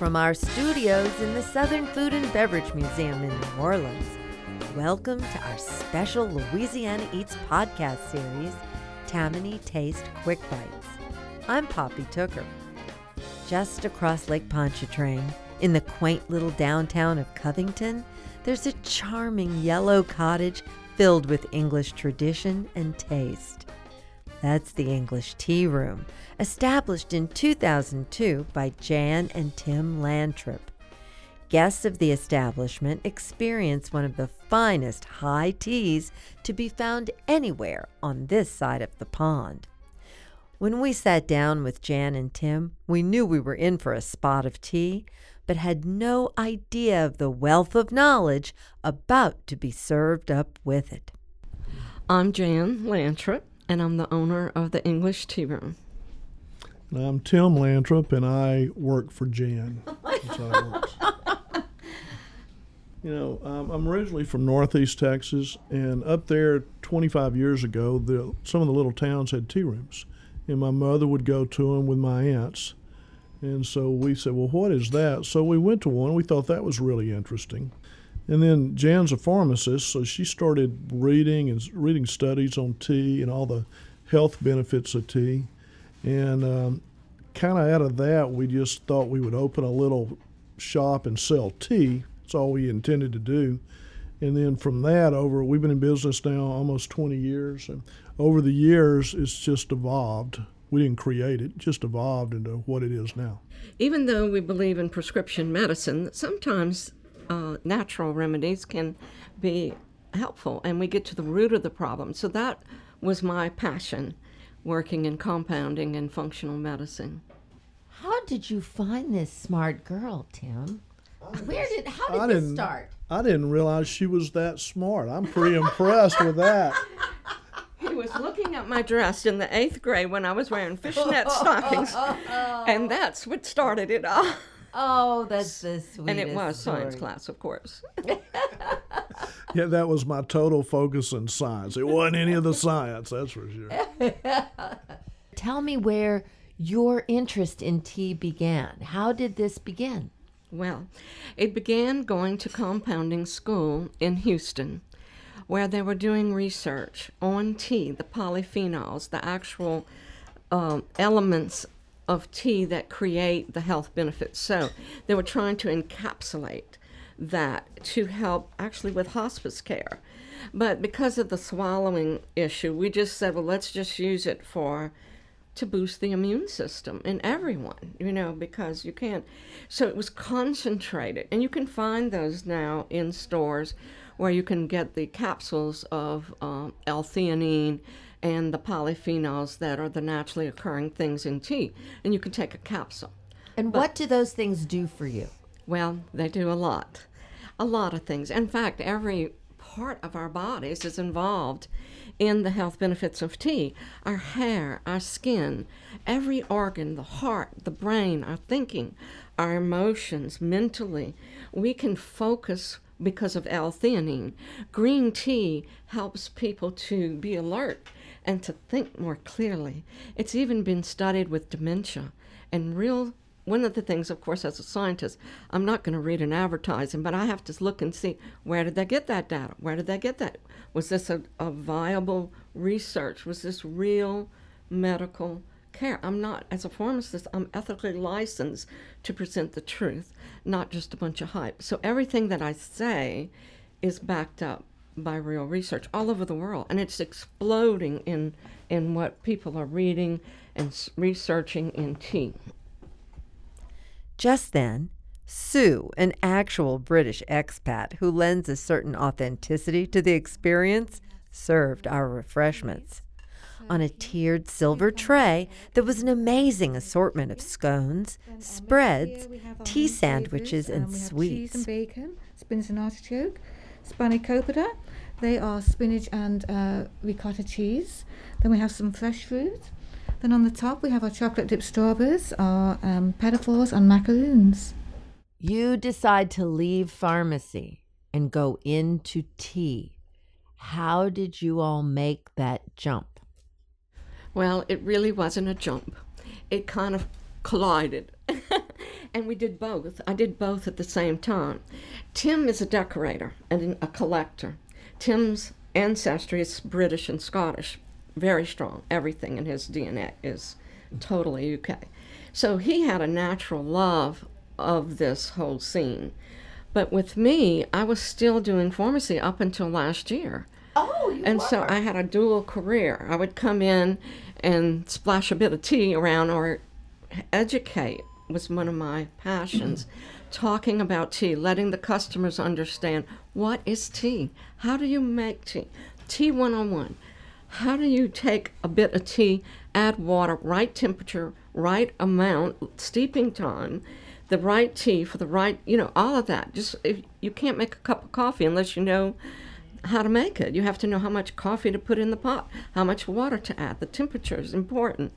from our studios in the Southern Food and Beverage Museum in New Orleans. Welcome to our special Louisiana Eats podcast series, Tammany Taste Quick Bites. I'm Poppy Tooker. Just across Lake Pontchartrain, in the quaint little downtown of Covington, there's a charming yellow cottage filled with English tradition and taste. That's the English Tea Room, established in 2002 by Jan and Tim Lantrip. Guests of the establishment experience one of the finest high teas to be found anywhere on this side of the pond. When we sat down with Jan and Tim, we knew we were in for a spot of tea, but had no idea of the wealth of knowledge about to be served up with it. I'm Jan Lantrip, and I'm the owner of the English Tea Room. And I'm Tim Lantrip, and I work for Jan. That's how it works. You know, um, I'm originally from Northeast Texas, and up there 25 years ago, the, some of the little towns had tea rooms, and my mother would go to them with my aunts. And so we said, Well, what is that? So we went to one. We thought that was really interesting. And then Jan's a pharmacist, so she started reading and reading studies on tea and all the health benefits of tea. And um, kind of out of that, we just thought we would open a little shop and sell tea. That's all we intended to do. And then from that over, we've been in business now almost 20 years. And over the years, it's just evolved. We didn't create it, it just evolved into what it is now. Even though we believe in prescription medicine, sometimes uh, natural remedies can be helpful and we get to the root of the problem. So that was my passion, working in compounding and functional medicine. How did you find this smart girl, Tim? Where did how I did this didn't- start? I didn't realize she was that smart. I'm pretty impressed with that. He was looking at my dress in the eighth grade when I was wearing fishnet stockings, and that's what started it all. Oh, that's the sweetest. And it was science class, of course. Yeah, that was my total focus in science. It wasn't any of the science, that's for sure. Tell me where your interest in tea began. How did this begin? Well, it began going to compounding school in Houston, where they were doing research on tea, the polyphenols, the actual um, elements of tea that create the health benefits. So they were trying to encapsulate that to help actually with hospice care. But because of the swallowing issue, we just said, well, let's just use it for to boost the immune system in everyone, you know, because you can't. So it was concentrated, and you can find those now in stores where you can get the capsules of um, L-theanine and the polyphenols that are the naturally occurring things in tea, and you can take a capsule. And what do those things do for you? Well, they do a lot, a lot of things. In fact, every part of our bodies is involved in the health benefits of tea. Our hair, our skin, every organ, the heart, the brain, our thinking, our emotions, mentally. We can focus because of L-theanine. Green tea helps people to be alert and to think more clearly. It's even been studied with dementia and real one of the things, of course, as a scientist, I'm not going to read an advertising, but I have to look and see where did they get that data? Where did they get that? Was this a, a viable research? Was this real medical care? I'm not, as a pharmacist, I'm ethically licensed to present the truth, not just a bunch of hype. So everything that I say is backed up by real research all over the world, and it's exploding in in what people are reading and s- researching in tea. Just then, Sue, an actual British expat who lends a certain authenticity to the experience, served our refreshments. On a tiered silver tray, there was an amazing assortment of scones, spreads, tea sandwiches, and um, we have cheese sweets. and bacon, spinach and artichoke, spanakopita. They are spinach and uh, ricotta cheese. Then we have some fresh fruit. Then on the top we have our chocolate dipped strawberries, our um, petit fours and macaroons. You decide to leave pharmacy and go into tea. How did you all make that jump? Well, it really wasn't a jump. It kind of collided. And we did both. I did both at the same time. Tim is a decorator and a collector. Tim's ancestry is British and Scottish, very strong. Everything in his DNA is totally UK. So he had a natural love of this whole scene. But with me, I was still doing pharmacy up until last year. Oh, you And were. so I had a dual career. I would come in and splash a bit of tea around or educate was one of my passions. Talking about tea, letting the customers understand what is tea? How do you make tea? Tea 101. How do you take a bit of tea, add water, right temperature, right amount, steeping time, the right tea for the right, you know, all of that. Just if you can't make a cup of coffee unless you know how to make it. You have to know how much coffee to put in the pot, how much water to add. The temperature is important.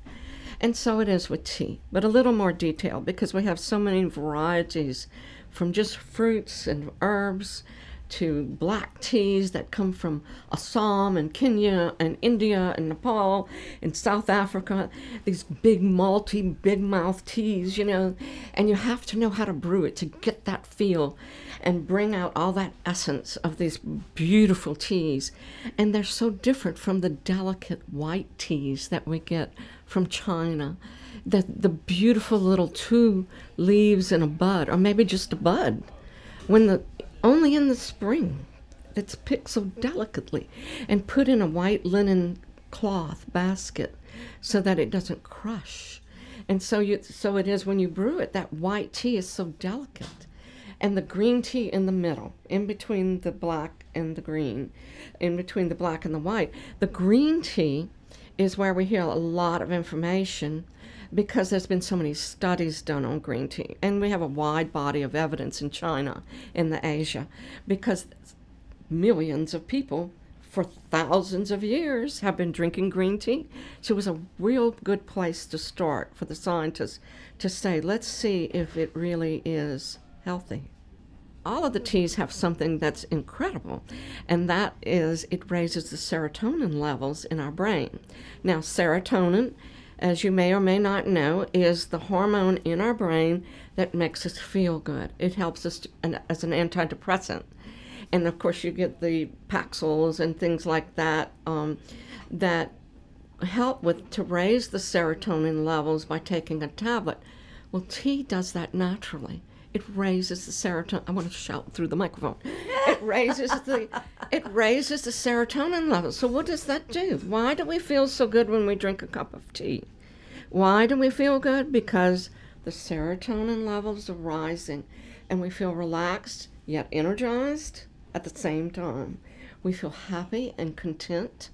And so it is with tea, but a little more detail because we have so many varieties from just fruits and herbs to black teas that come from Assam and Kenya and India and Nepal and South Africa. These big, malty, big mouth teas, you know, and you have to know how to brew it to get that feel and bring out all that essence of these beautiful teas. And they're so different from the delicate white teas that we get from China. The, the beautiful little two leaves and a bud, or maybe just a bud, when the only in the spring it's picked so delicately and put in a white linen cloth basket so that it doesn't crush. And so you so it is when you brew it, that white tea is so delicate. And the green tea in the middle, in between the black and the green, in between the black and the white. The green tea is where we hear a lot of information because there's been so many studies done on green tea. And we have a wide body of evidence in China, in the Asia, because millions of people for thousands of years have been drinking green tea. So it was a real good place to start for the scientists to say, let's see if it really is healthy. All of the teas have something that's incredible, and that is it raises the serotonin levels in our brain. Now, serotonin, as you may or may not know, is the hormone in our brain that makes us feel good. It helps us to, as an antidepressant and of course you get the Paxils and things like that um, that help with to raise the serotonin levels by taking a tablet. Well, tea does that naturally. It raises the serotonin. I want to shout through the microphone. It raises the it raises the serotonin levels. So what does that do? Why do we feel so good when we drink a cup of tea? Why do we feel good? Because the serotonin levels are rising, and we feel relaxed yet energized at the same time. We feel happy and content.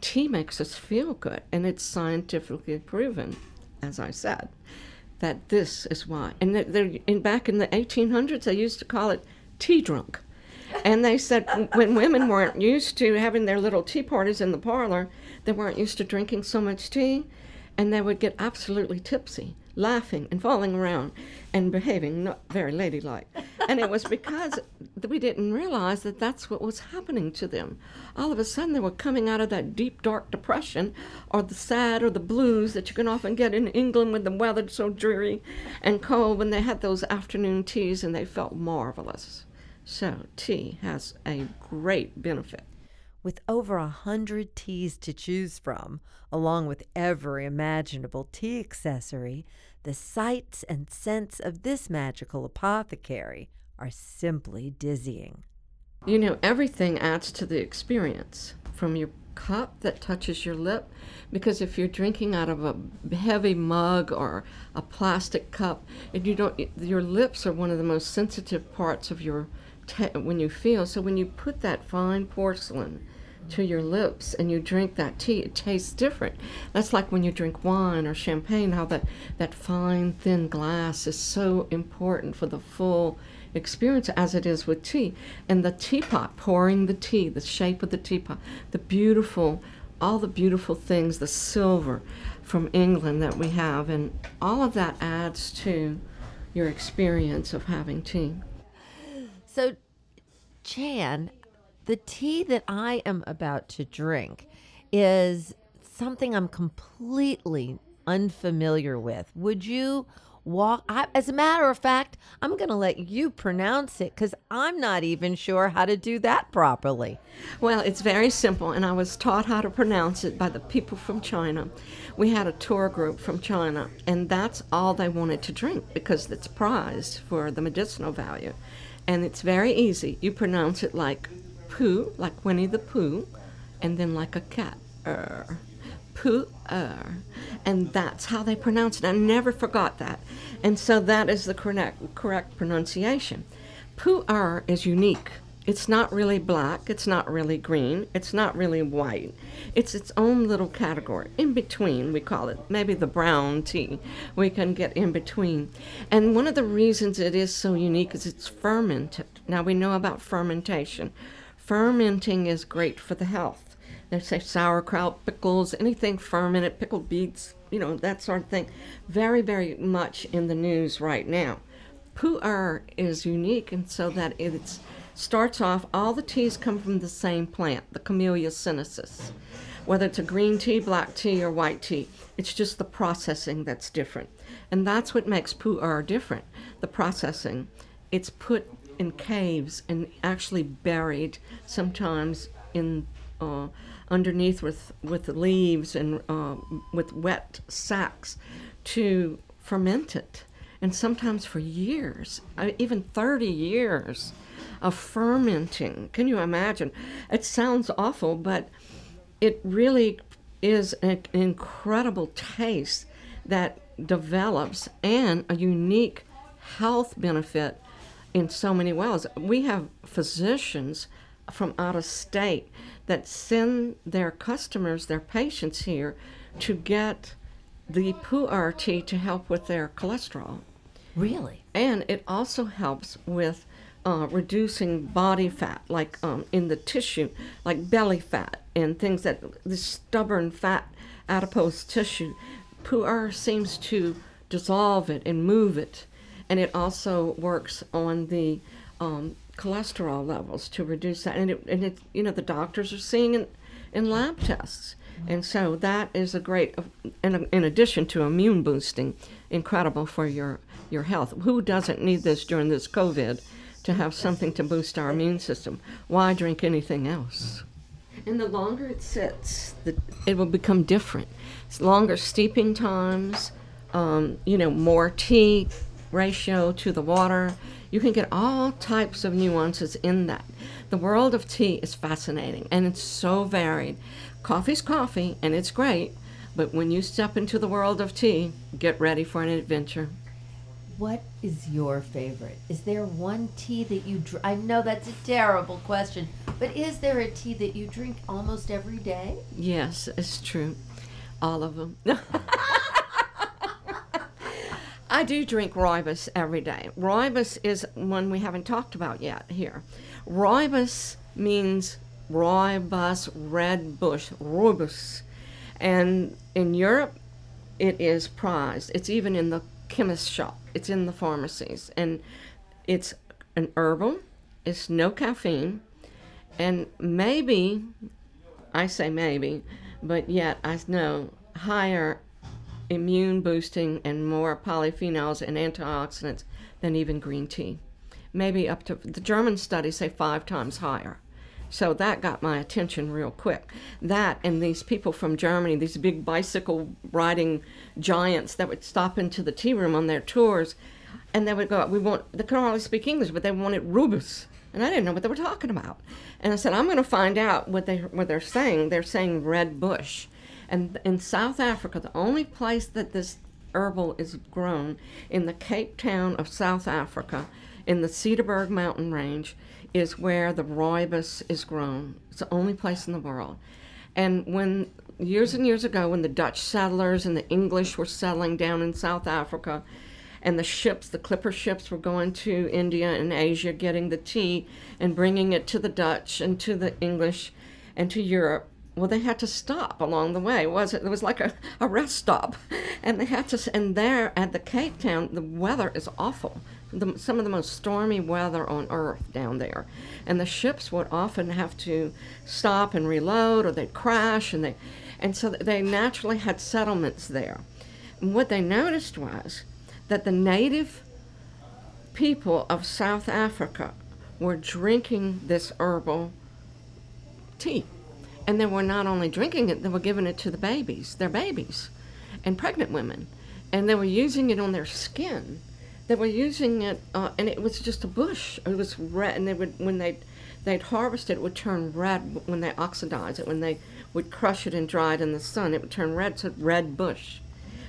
Tea makes us feel good, and it's scientifically proven, as I said, that this is why. And they're, in, back in the 1800s, they used to call it tea drunk. And they said when women weren't used to having their little tea parties in the parlor, they weren't used to drinking so much tea, and they would get absolutely tipsy laughing and falling around and behaving not very ladylike. and it was because we didn't realize that that's what was happening to them. All of a sudden, they were coming out of that deep, dark depression or the sad or the blues that you can often get in England when the weather's so dreary and cold when they had those afternoon teas and they felt marvelous. So, tea has a great benefit. With over a hundred teas to choose from, along with every imaginable tea accessory, the sights and scents of this magical apothecary are simply dizzying. You know, everything adds to the experience from your cup that touches your lip because if you're drinking out of a heavy mug or a plastic cup and you don't your lips are one of the most sensitive parts of your te- when you feel so when you put that fine porcelain to your lips and you drink that tea, it tastes different. That's like when you drink wine or champagne, how that, that fine, thin glass is so important for the full experience as it is with tea. And the teapot, pouring the tea, the shape of the teapot, the beautiful, all the beautiful things, the silver from England that we have, and all of that adds to your experience of having tea. So, Jan, the tea that I am about to drink is something I'm completely unfamiliar with. Would you walk. I, as a matter of fact, I'm going to let you pronounce it because I'm not even sure how to do that properly. Well, it's very simple, and I was taught how to pronounce it by the people from China. We had a tour group from China, and that's all they wanted to drink because it's prized for the medicinal value. And it's very easy. You pronounce it like poo, like Winnie the Pooh, and then like a cat. Er. Poo-er. And that's how they pronounce it. I never forgot that. And so that is the correct, correct pronunciation. Poo-er is unique. It's not really black, it's not really green, it's not really white. It's its own little category. In between, we call it maybe the brown tea. We can get in between. And one of the reasons it is so unique is it's fermented. Now we know about fermentation. Fermenting is great for the health. They say sauerkraut, pickles, anything fermented, pickled beets, you know, that sort of thing. Very, very much in the news right now. Pu'er is unique and so that it starts off, all the teas come from the same plant, the Camellia sinensis. Whether it's a green tea, black tea, or white tea, it's just the processing that's different. And that's what makes pu'er different, the processing. It's put in caves and actually buried sometimes in uh, underneath with with leaves and uh, with wet sacks to ferment it, and sometimes for years, uh, even 30 years of fermenting. Can you imagine? It sounds awful, but it really is an incredible taste that develops and a unique health benefit in so many ways. We have physicians from out of state that send their customers, their patients here, to get the tea to help with their cholesterol. Really? And it also helps with uh, reducing body fat, like um, in the tissue, like belly fat and things that the stubborn fat adipose tissue. Pu'er seems to dissolve it and move it, and it also works on the um, cholesterol levels to reduce that. And it, and it you know, the doctors are seeing it in lab tests. And so that is a great, in, in addition to immune boosting, incredible for your, your health. Who doesn't need this during this COVID to have something to boost our immune system? Why drink anything else? And the longer it sits, the, it will become different. It's longer steeping times, um, you know, more tea ratio to the water. You can get all types of nuances in that. The world of tea is fascinating and it's so varied. Coffee's coffee and it's great, but when you step into the world of tea, get ready for an adventure. What is your favorite? Is there one tea that you drink? I know that's a terrible question, but is there a tea that you drink almost every day? Yes, it's true. All of them. I do drink rooibos every day. Rooibos is one we haven't talked about yet here. Rooibos means rooibos, red bush, rooibos. And in Europe, it is prized. It's even in the chemist shop. It's in the pharmacies. And it's an herbal. It's no caffeine. And maybe, I say maybe, but yet I know higher immune boosting and more polyphenols and antioxidants than even green tea. Maybe up to the German studies say five times higher. So that got my attention real quick. That and these people from Germany, these big bicycle riding giants that would stop into the tea room on their tours, and they would go, "We want." They could hardly speak English, but they wanted rubus, and I didn't know what they were talking about. And I said, "I'm going to find out what they what they're saying." They're saying red bush, and in South Africa, the only place that this herbal is grown in the Cape Town of South Africa, in the Cederberg mountain range, is where the rooibos is grown. It's the only place in the world. And when years and years ago, when the Dutch settlers and the English were settling down in South Africa, and the ships, the clipper ships, were going to India and Asia, getting the tea and bringing it to the Dutch and to the English and to Europe well, they had to stop along the way. Was it? It was like a, a rest stop, and they had to. And there at the Cape Town, the weather is awful. The, some of the most stormy weather on earth down there, and the ships would often have to stop and reload, or they'd crash, and they, and so they naturally had settlements there. And what they noticed was that the native people of South Africa were drinking this herbal tea. And they were not only drinking it, they were giving it to the babies, their babies, and pregnant women. And they were using it on their skin. They were using it, uh, and it was just a bush. It was red, and they would, when they they'd harvest it, it would turn red when they oxidized it. When they would crush it and dry it in the sun, it would turn red, so red bush.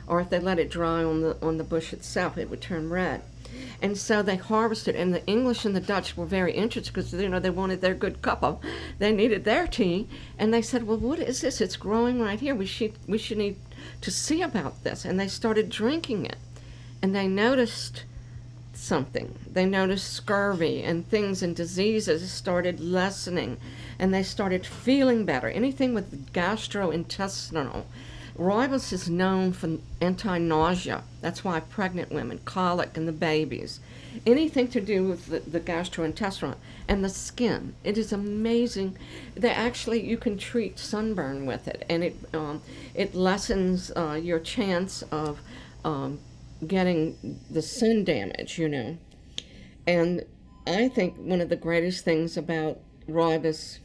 Or if they let it dry on the on the bush itself, it would turn red. And so they harvested, and the English and the Dutch were very interested because you know they wanted their good cup of, they needed their tea, and they said, "Well, what is this? It's growing right here. We should we should need to see about this." And they started drinking it, and they noticed something. They noticed scurvy and things and diseases started lessening, and they started feeling better. Anything with gastrointestinal Rooibos is known for anti-nausea. That's why pregnant women, colic, and the babies, anything to do with the, the gastrointestinal and the skin. It is amazing. They actually you can treat sunburn with it, and it um, it lessens uh, your chance of um, getting the sun damage. You know, and I think one of the greatest things about rooibos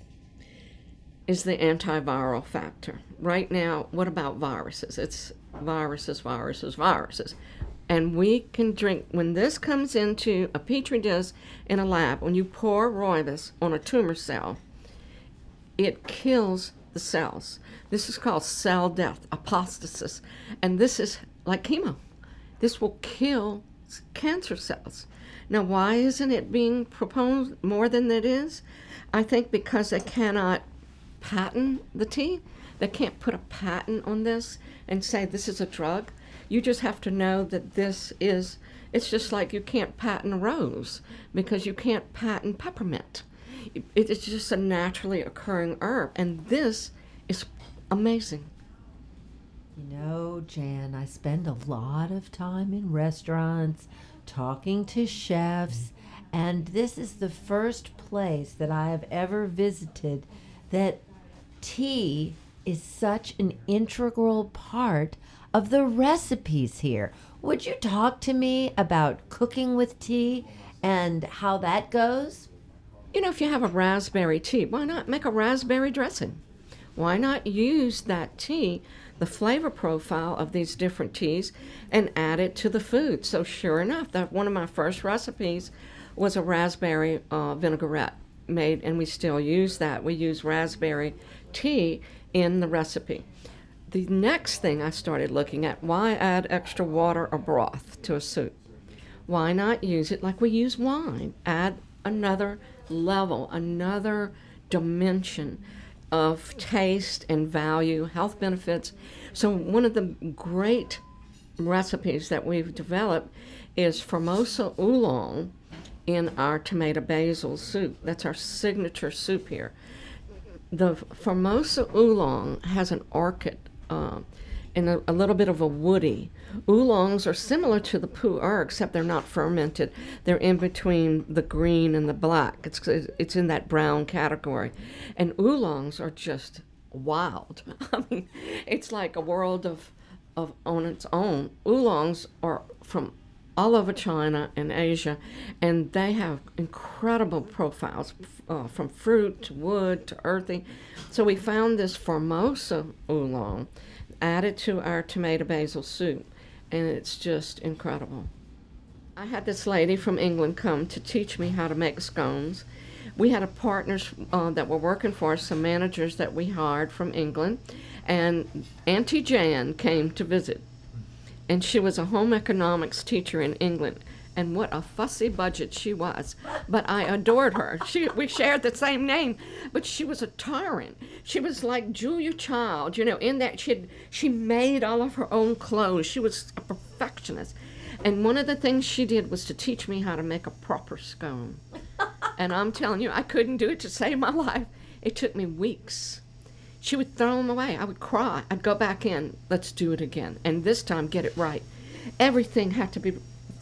is the antiviral factor. Right now, what about viruses? It's viruses, viruses, viruses. And we can drink, when this comes into a petri dish in a lab, when you pour rooibos on a tumor cell, it kills the cells. This is called cell death, apostasis. And this is like chemo. This will kill cancer cells. Now, why isn't it being proposed more than it is? I think because they cannot patent the tea. They can't put a patent on this and say this is a drug. You just have to know that this is, it's just like you can't patent a rose because you can't patent peppermint. It's just a naturally occurring herb. And this is amazing. You know, Jan, I spend a lot of time in restaurants talking to chefs, and this is the first place that I have ever visited that tea is such an integral part of the recipes here. Would you talk to me about cooking with tea and how that goes? You know, if you have a raspberry tea, why not make a raspberry dressing? Why not use that tea, the flavor profile of these different teas, and add it to the food? So, sure enough, that one of my first recipes was a raspberry uh, vinaigrette made, and we still use that. We use raspberry tea in the recipe. The next thing I started looking at why add extra water or broth to a soup? Why not use it like we use wine? Add another level, another dimension of taste and value, health benefits. So, one of the great recipes that we've developed is Formosa oolong in our tomato basil soup. That's our signature soup here the Formosa oolong has an orchid uh, and a, a, little bit of a woody. Oolongs are similar to the pu'er, except they're not fermented. They're in between the green and the black. It's it's in that brown category, and oolongs are just wild. I mean, it's like a world of of on its own. Oolongs are from all over China and Asia, and they have incredible profiles uh, from fruit to wood to earthy. So we found this Formosa oolong added to our tomato basil soup, and it's just incredible. I had this lady from England come to teach me how to make scones. We had a partners uh, that were working for us, some managers that we hired from England, and Auntie Jan came to visit and she was a home economics teacher in England. And what a fussy budget she was. But I adored her. She, we shared the same name, but she was a tyrant. She was like Julia Child, you know, in that she she made all of her own clothes. She was a perfectionist. And one of the things she did was to teach me how to make a proper scone. and I'm telling you, I couldn't do it to save my life. It took me weeks she would throw them away. I would cry. I'd go back in. Let's do it again. And this time, get it right. Everything had to be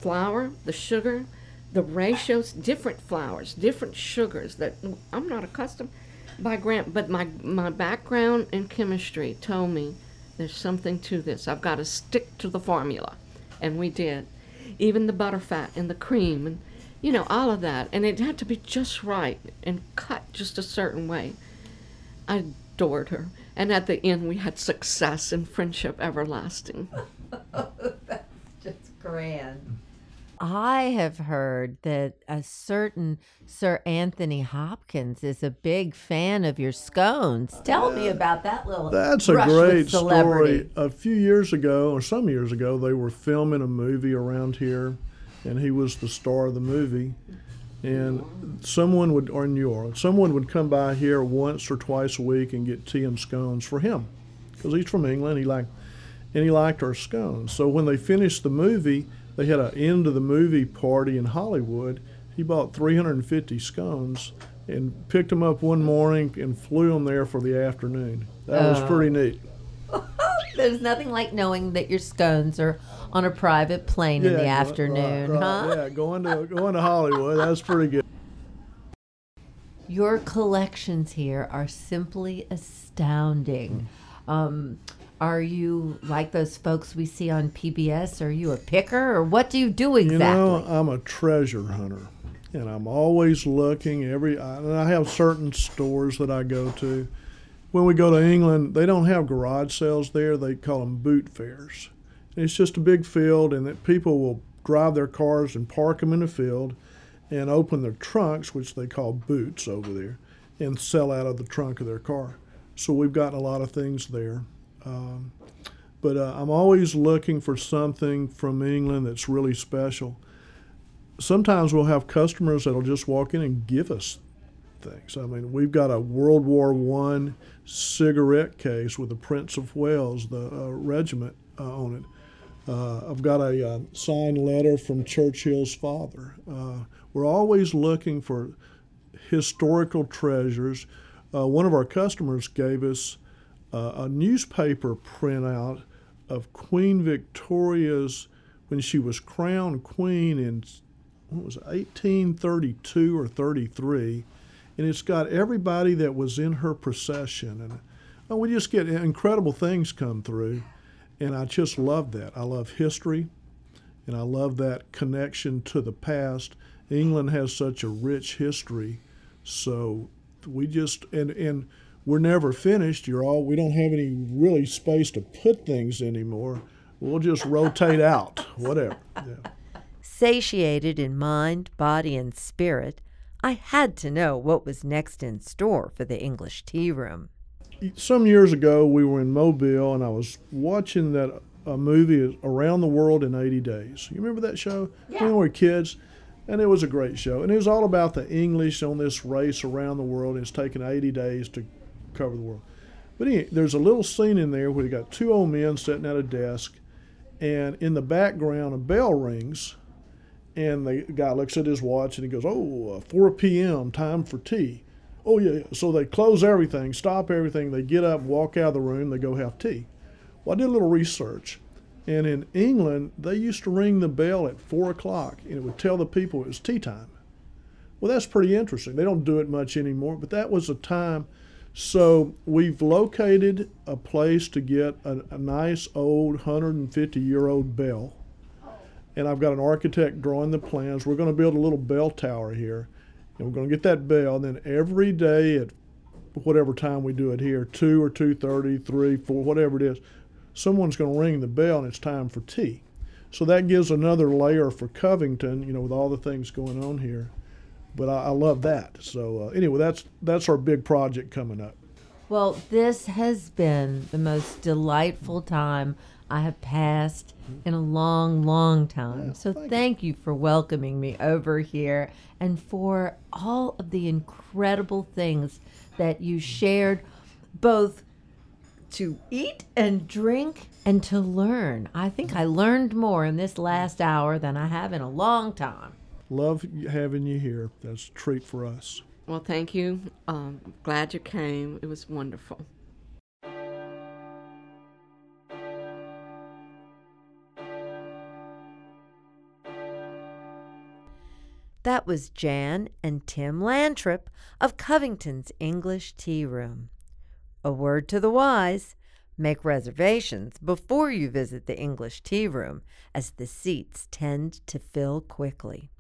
flour, the sugar, the ratios, different flours, different sugars that I'm not accustomed by grant. But my, my background in chemistry told me there's something to this. I've got to stick to the formula. And we did. even the butterfat and the cream and you know all of that and it had to be just right and cut just a certain way i adored her and at the end we had success and friendship everlasting That's Just grand. I have heard that a certain Sir Anthony Hopkins is a big fan of your scones. Tell me about that little. That's a great story. A few years ago, or some years ago, they were filming a movie around here, and he was the star of the movie. And someone would, or in New York, someone would come by here once or twice a week and get tea and scones for him, because he's from England. He liked, and he liked our scones. So when they finished the movie, they had an end of the movie party in Hollywood. He bought 350 scones and picked them up one morning and flew them there for the afternoon. That was Oh. pretty neat. There's nothing like knowing that your scones are on a private plane in the afternoon, right, right, huh? Yeah, going to going to Hollywood. That's pretty good. Your collections here are simply astounding. Um, are you like those folks we see on PBS? Are you a picker, or what do you do exactly? You know, I'm a treasure hunter, and I'm always looking. Every I- and I have certain stores that I go to. When we go to England, they don't have garage sales there. They call them boot fairs. And it's just a big field, and that people will drive their cars and park them in the field, and open their trunks, which they call boots over there, and sell out of the trunk of their car. So we've gotten a lot of things there. Um, but uh, I'm always looking for something from England that's really special. Sometimes we'll have customers that'll just walk in and give us things. I mean, we've got a World War One cigarette case with the Prince of Wales, the uh, regiment, uh, on it. Uh, I've got a uh, signed letter from Churchill's father. Uh, we're always looking for historical treasures. Uh, one of our customers gave us uh, a newspaper printout of Queen Victoria's when she was crowned queen in what was it, 1832 or 33, and it's got everybody that was in her procession, and oh, we just get incredible things come through, and I just love that. I love history, and I love that connection to the past. England has such a rich history, so we just and and we're never finished. You're all we don't have any really space to put things anymore. We'll just rotate out, whatever. Yeah. Satiated in mind, body, and spirit, I had to know what was next in store for the English tea room. Some years ago, we were in Mobile, and I was watching that a movie around the world in 80 days. You remember that show? Yeah. When we were kids, and it was a great show. And it was all about the English on this race around the world. And it's taken 80 days to cover the world. But anyway, there's a little scene in there where you got two old men sitting at a desk, and in the background, a bell rings, and the guy looks at his watch and he goes, "Oh, uh, 4 p.m. time for tea." Oh yeah. So they close everything, stop everything. They get up, walk out of the room. They go have tea. Well, I did a little research, and in England, they used to ring the bell at four o'clock, and it would tell the people it was tea time. Well, that's pretty interesting. They don't do it much anymore, but that was a time. So we've located a place to get a, a nice old 150 year old bell. And I've got an architect drawing the plans. We're going to build a little bell tower here. And we're going to get that bell. And then every day at whatever time we do it here, 2 or 2.30, 3, 4, whatever it is, someone's going to ring the bell and it's time for tea. So that gives another layer for Covington, you know, with all the things going on here. But I, I love that. So uh, anyway, that's that's our big project coming up. Well, this has been the most delightful time I have passed in a long, long time. Yeah, so thank you. thank you for welcoming me over here and for all of the incredible things that you shared, both to eat and drink and to learn. I think I learned more in this last hour than I have in a long time. Love having you here. That's a treat for us. Well, thank you. Um, glad you came. It was wonderful. That was Jan and Tim Lantrip of Covington's English Tea Room. A word to the wise Make reservations before you visit the English tea room, as the seats tend to fill quickly.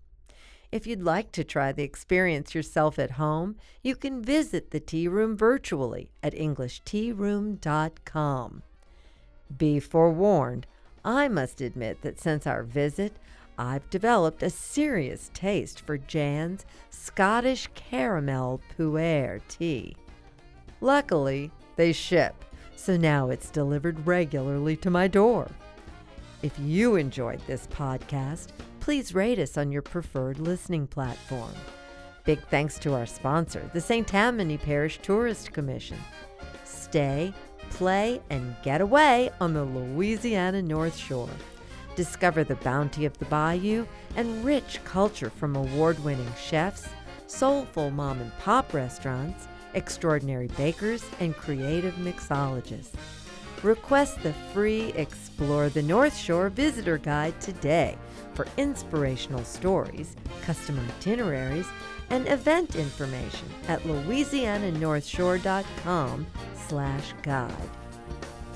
If you'd like to try the experience yourself at home, you can visit the tea room virtually at EnglishTeaRoom.com. Be forewarned, I must admit that since our visit, I've developed a serious taste for Jan's Scottish Caramel Pu'er tea. Luckily, they ship so now it's delivered regularly to my door. If you enjoyed this podcast, please rate us on your preferred listening platform. Big thanks to our sponsor, the St. Tammany Parish Tourist Commission. Stay, play, and get away on the Louisiana North Shore. Discover the bounty of the bayou and rich culture from award winning chefs, soulful mom and pop restaurants, extraordinary bakers, and creative mixologists. Request the free Explore the North Shore Visitor Guide today for inspirational stories, custom itineraries, and event information at louisiananorthshore.com slash guide.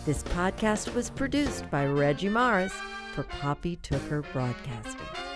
This podcast was produced by Reggie Morris for Poppy Tooker Broadcasting.